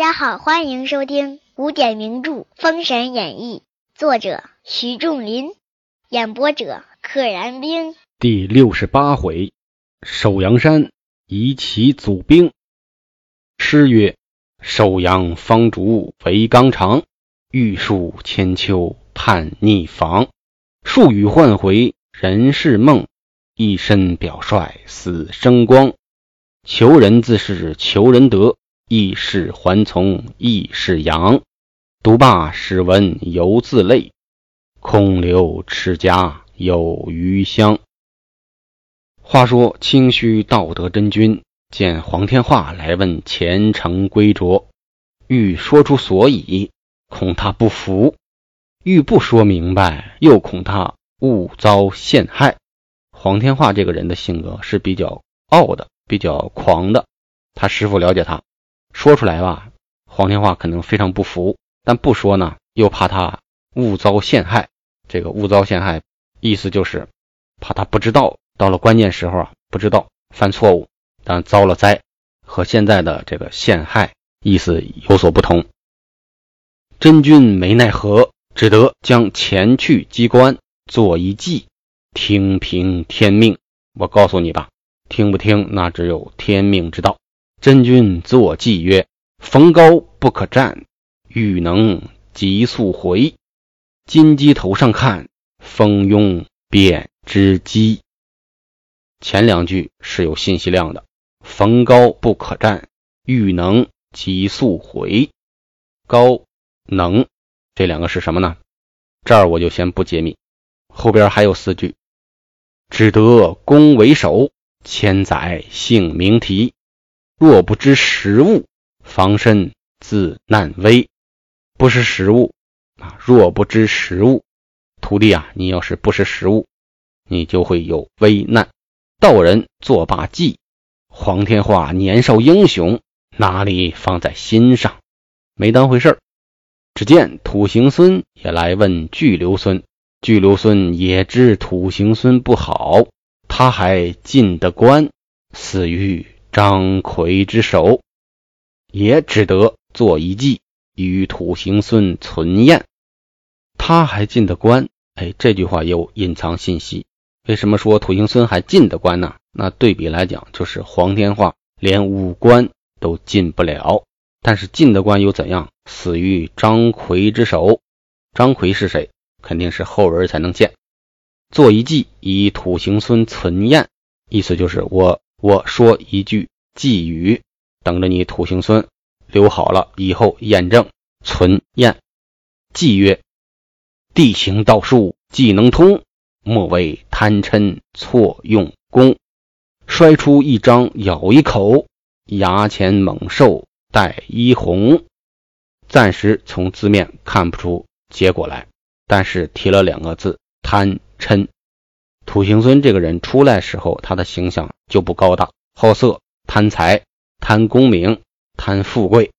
大家好，欢迎收听古典名著《封神演义》，作者徐仲林，演播者可燃冰。第六十八回，首阳山遗其祖兵。诗曰：“首阳方竹为纲长，玉树千秋盼逆防。数语唤回人世梦，一身表率死生光。求人自是求人得。”亦是还从亦是阳，独霸史文犹自泪，空留赤家有余香。话说清虚道德真君见黄天化来问前程归着，欲说出所以，恐他不服；欲不说明白，又恐他误遭陷害。黄天化这个人的性格是比较傲的，比较狂的。他师傅了解他。说出来吧，黄天化可能非常不服；但不说呢，又怕他误遭陷害。这个误遭陷害，意思就是怕他不知道，到了关键时候啊，不知道犯错误，但遭了灾，和现在的这个陷害意思有所不同。真君没奈何，只得将前去机关做一计，听凭天命。我告诉你吧，听不听，那只有天命之道。真君作计曰：“逢高不可战，欲能急速回。金鸡头上看，蜂拥便知机。”前两句是有信息量的。逢高不可战，欲能急速回。高能这两个是什么呢？这儿我就先不揭秘。后边还有四句：“只得弓为首，千载姓名题。”若不知时务，防身自难危。不识时务啊！若不知时务，徒弟啊，你要是不识时务，你就会有危难。道人作罢计，黄天化年少英雄，哪里放在心上，没当回事儿。只见土行孙也来问巨留孙，巨留孙也知土行孙不好，他还进得关，死于。张奎之手，也只得做一计与土行孙存验。他还进的关？哎，这句话有隐藏信息。为什么说土行孙还进的关呢？那对比来讲，就是黄天化连五关都进不了。但是进的关又怎样？死于张奎之手。张奎是谁？肯定是后人才能见。做一计以土行孙存验，意思就是我。我说一句寄语，等着你土行孙留好了以后验证存验。寄曰：地形道术既能通，莫为贪嗔错用功。摔出一张咬一口，牙前猛兽带一红。暂时从字面看不出结果来，但是提了两个字贪嗔。土行孙这个人出来时候，他的形象就不高大，好色、贪财、贪功名、贪富贵，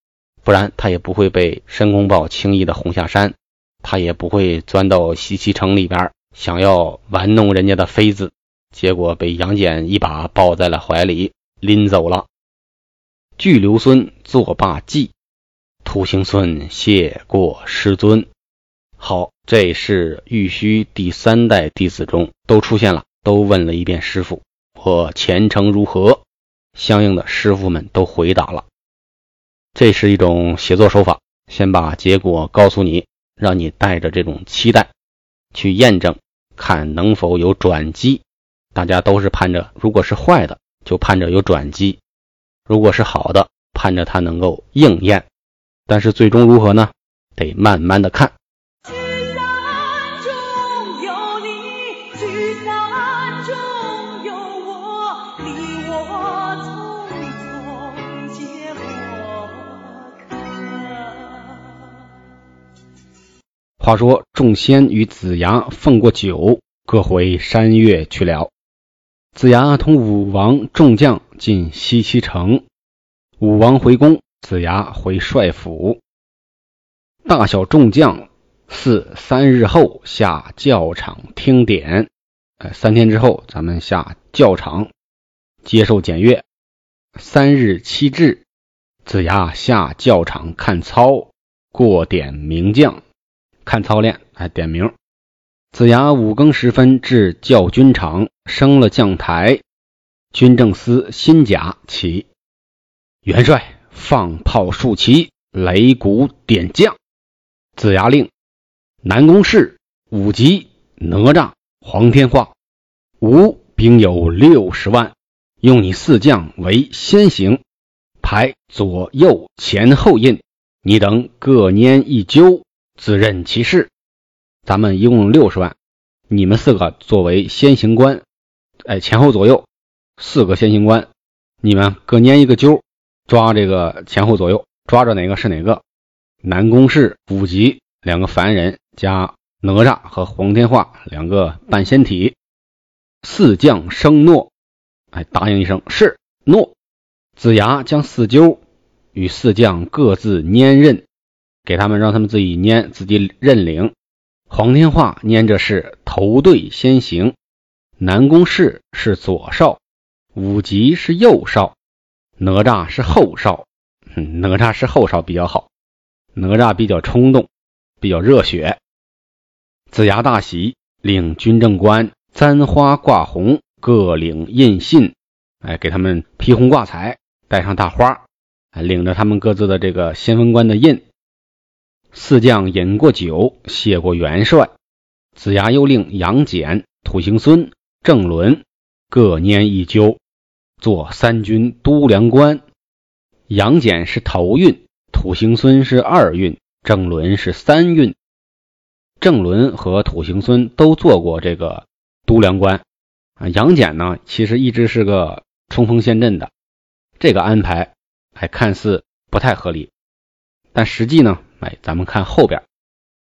不然他也不会被申公豹轻易的轰下山，他也不会钻到西岐城里边想要玩弄人家的妃子，结果被杨戬一把抱在了怀里，拎走了。巨留孙作罢计，土行孙谢过师尊。好，这是玉虚第三代弟子中都出现了，都问了一遍师傅，我前程如何？相应的师傅们都回答了。这是一种写作手法，先把结果告诉你，让你带着这种期待去验证，看能否有转机。大家都是盼着，如果是坏的，就盼着有转机；如果是好的，盼着它能够应验。但是最终如何呢？得慢慢的看。话说众仙与子牙奉过酒，各回山岳去了。子牙同武王众将进西岐城，武王回宫，子牙回帅府。大小众将四三日后下教场听典。哎，三天之后咱们下教场接受检阅。三日七至，子牙下教场看操，过点名将，看操练，哎，点名。子牙五更时分至教军场，升了将台，军政司新甲起。元帅放炮竖旗，擂鼓点将。子牙令南宫氏、武吉、哪吒、黄天化，吾兵有六十万，用你四将为先行，排左右前后印，你等各拈一揪，自任其事。咱们一共六十万，你们四个作为先行官，哎，前后左右四个先行官，你们各拈一个揪，抓这个前后左右，抓着哪个是哪个。南宫氏、武吉两个凡人，加哪吒和黄天化两个半仙体，四将声诺，哎，答应一声是诺。子牙将四揪与四将各自拈认，给他们让他们自己拈，自己认领。黄天化拈着是头队先行，南宫氏是左少，武吉是右少，哪吒是后少。哪吒是后少比较好，哪吒比较冲动，比较热血。子牙大喜，领军政官簪花挂红，各领印信，哎，给他们披红挂彩，戴上大花，领着他们各自的这个先锋官的印。四将饮过酒，谢过元帅。子牙又令杨戬、土行孙、郑伦各拈一揪，做三军都粮官。杨戬是头运，土行孙是二运，郑伦是三运。郑伦和土行孙都做过这个都粮官啊。杨戬呢，其实一直是个冲锋陷阵的，这个安排还看似不太合理，但实际呢？哎，咱们看后边，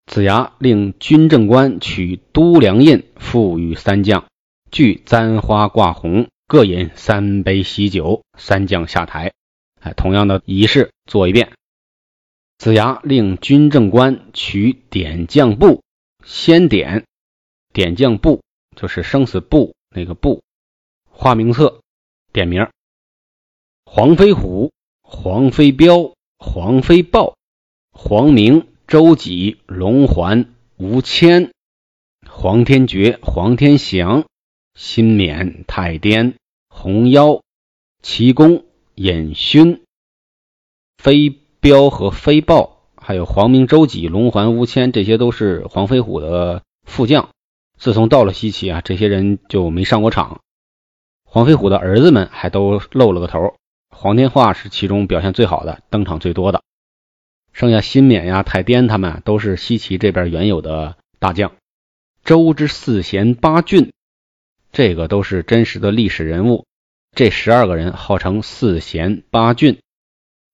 子牙令军政官取都粮印，付与三将，俱簪花挂红，各饮三杯喜酒。三将下台，哎，同样的仪式做一遍。子牙令军政官取点将簿，先点点将簿，就是生死簿那个簿，花名册，点名：黄飞虎、黄飞彪、黄飞豹。黄明、周几、龙环、吴谦、黄天觉、黄天祥、辛勉、太颠、红妖、齐公、尹勋、飞镖和飞豹，还有黄明、周几、龙环、吴谦，这些都是黄飞虎的副将。自从到了西岐啊，这些人就没上过场。黄飞虎的儿子们还都露了个头，黄天化是其中表现最好的，登场最多的。剩下辛勉呀、太颠他们都是西岐这边原有的大将。周之四贤八俊，这个都是真实的历史人物。这十二个人号称四贤八俊：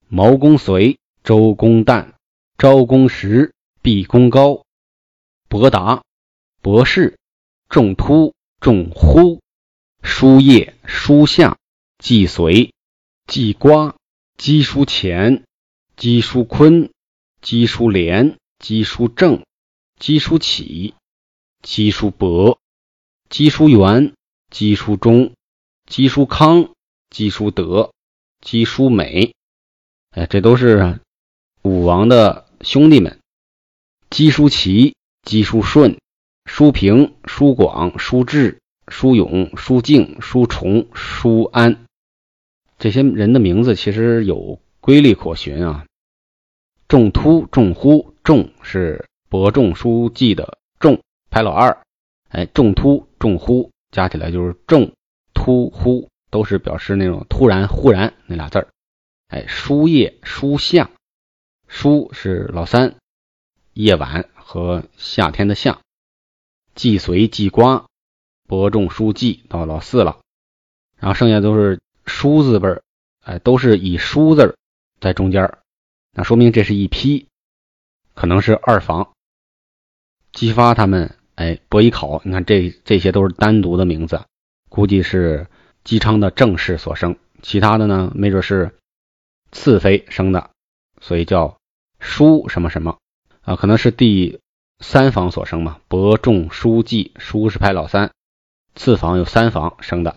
毛公遂、周公旦、昭公时、毕公高、伯达、伯士、仲突、仲忽、叔夜、叔夏、季随、季瓜、姬叔前、姬叔坤。姬叔廉、姬叔正、姬叔启、姬叔伯、姬叔元、姬叔忠、姬叔康、姬叔德、姬叔美，哎，这都是武王的兄弟们。姬叔齐、姬叔顺、叔平、叔广、叔智、叔勇、叔敬、叔崇、叔安，这些人的名字其实有规律可循啊。仲突、仲忽，仲是伯仲叔季的仲，排老二。哎，仲突、仲忽加起来就是仲突忽，都是表示那种突然、忽然那俩字儿。哎，叔夜、叔夏，叔是老三，夜晚和夏天的夏。季随、季瓜，伯仲叔季到老四了，然后剩下都是叔字辈儿，哎，都是以叔字在中间儿。那说明这是一批，可能是二房，激发他们哎伯邑考。你看这这些都是单独的名字，估计是姬昌的正室所生，其他的呢没准是次妃生的，所以叫叔什么什么啊，可能是第三房所生嘛。伯仲叔季，叔是排老三，次房有三房生的。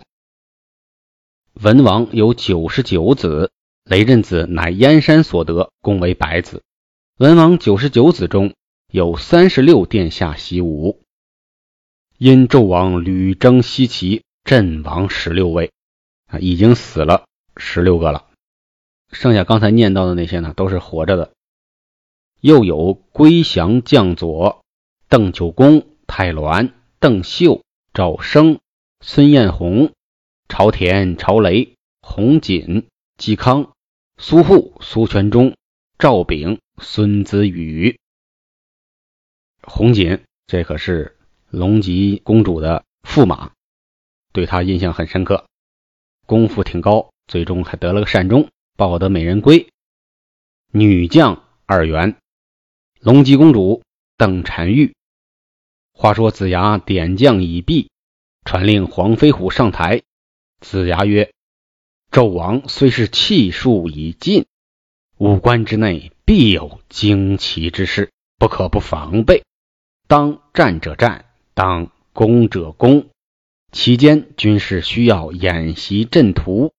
文王有九十九子。雷震子乃燕山所得，共为百子。文王九十九子中有三十六殿下习武，因纣王屡征西岐，阵亡十六位啊，已经死了十六个了。剩下刚才念到的那些呢，都是活着的。又有归降将佐、邓九公、太鸾、邓秀、赵升、孙彦宏、朝田、朝雷、洪锦、嵇康、苏护、苏全忠、赵炳、孙子羽。洪锦，这可是龙吉公主的驸马，对他印象很深刻，功夫挺高，最终还得了个善终，抱得美人归。女将二员。龙吉公主邓婵玉。话说子牙点将已毕，传令黄飞虎上台。子牙曰：“纣王虽是气数已尽，五关之内必有惊奇之事，不可不防备。当战者战，当攻者攻。其间军事需要演习阵图，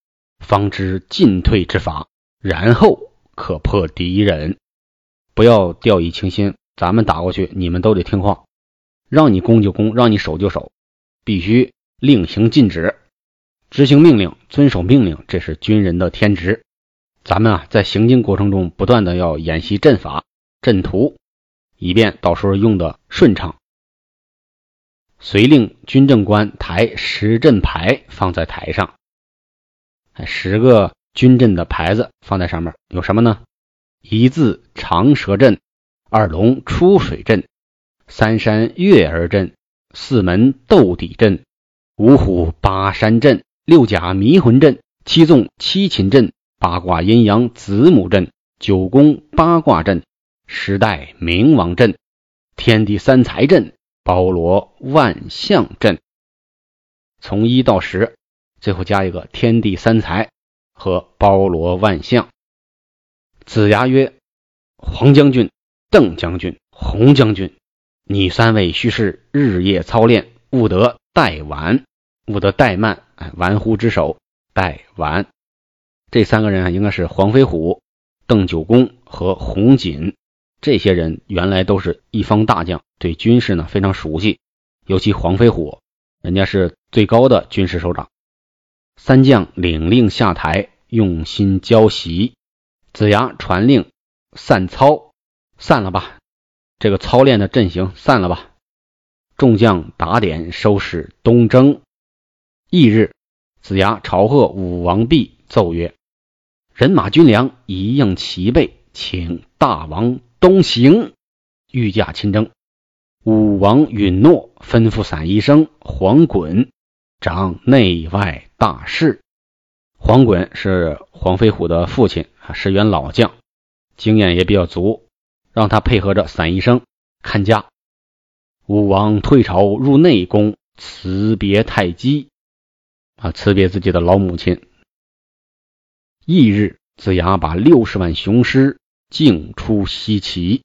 方知进退之法，然后可破敌人。”不要掉以轻心，咱们打过去，你们都得听话，让你攻就攻，让你守就守，必须令行禁止，执行命令，遵守命令，这是军人的天职。咱们啊，在行进过程中不断的要演习阵法、阵图，以便到时候用的顺畅。遂令军政官抬十阵牌放在台上，十个军阵的牌子放在上面，有什么呢？一字长蛇阵，二龙出水阵，三山月儿阵，四门斗底阵，五虎八山阵，六甲迷魂阵，七纵七擒阵，八卦阴阳子母阵，九宫八卦阵，十代冥王阵，天地三才阵，包罗万象阵。从一到十，最后加一个天地三才和包罗万象。子牙曰：“黄将军、邓将军、洪将军，你三位须是日夜操练，勿得怠晚，勿得怠慢。哎，玩忽职守，败玩。这三个人啊，应该是黄飞虎、邓九公和洪锦。这些人原来都是一方大将，对军事呢非常熟悉。尤其黄飞虎，人家是最高的军事首长。三将领令下台，用心教习。”子牙传令散操，散了吧！这个操练的阵型散了吧！众将打点收拾东征。翌日，子牙朝贺武王毕，奏曰：“人马军粮一应齐备，请大王东行，御驾亲征。”武王允诺，吩咐散医生黄衮掌内外大事。黄衮是黄飞虎的父亲。是员老将，经验也比较足，让他配合着散医生看家。武王退朝入内宫，辞别太姬，啊，辞别自己的老母亲。翌日，子牙把六十万雄师尽出西岐。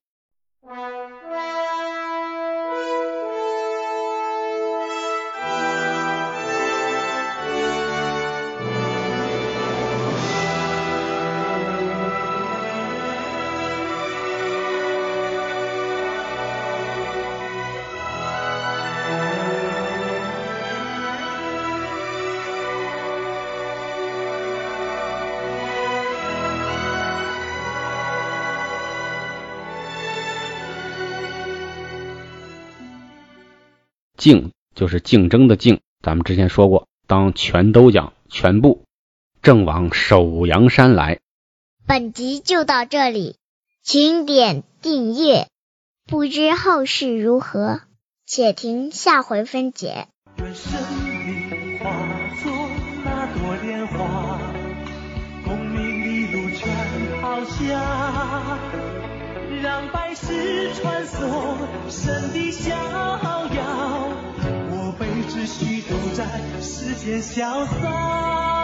竞就是竞争的竞，咱们之前说过，当全都讲全部正往首阳山来。本集就到这里，请点订阅，不知后事如何，且听下回分解。愿生命化作那朵莲花，功名利禄全抛下，让百世穿梭神的逍遥。在世间潇洒。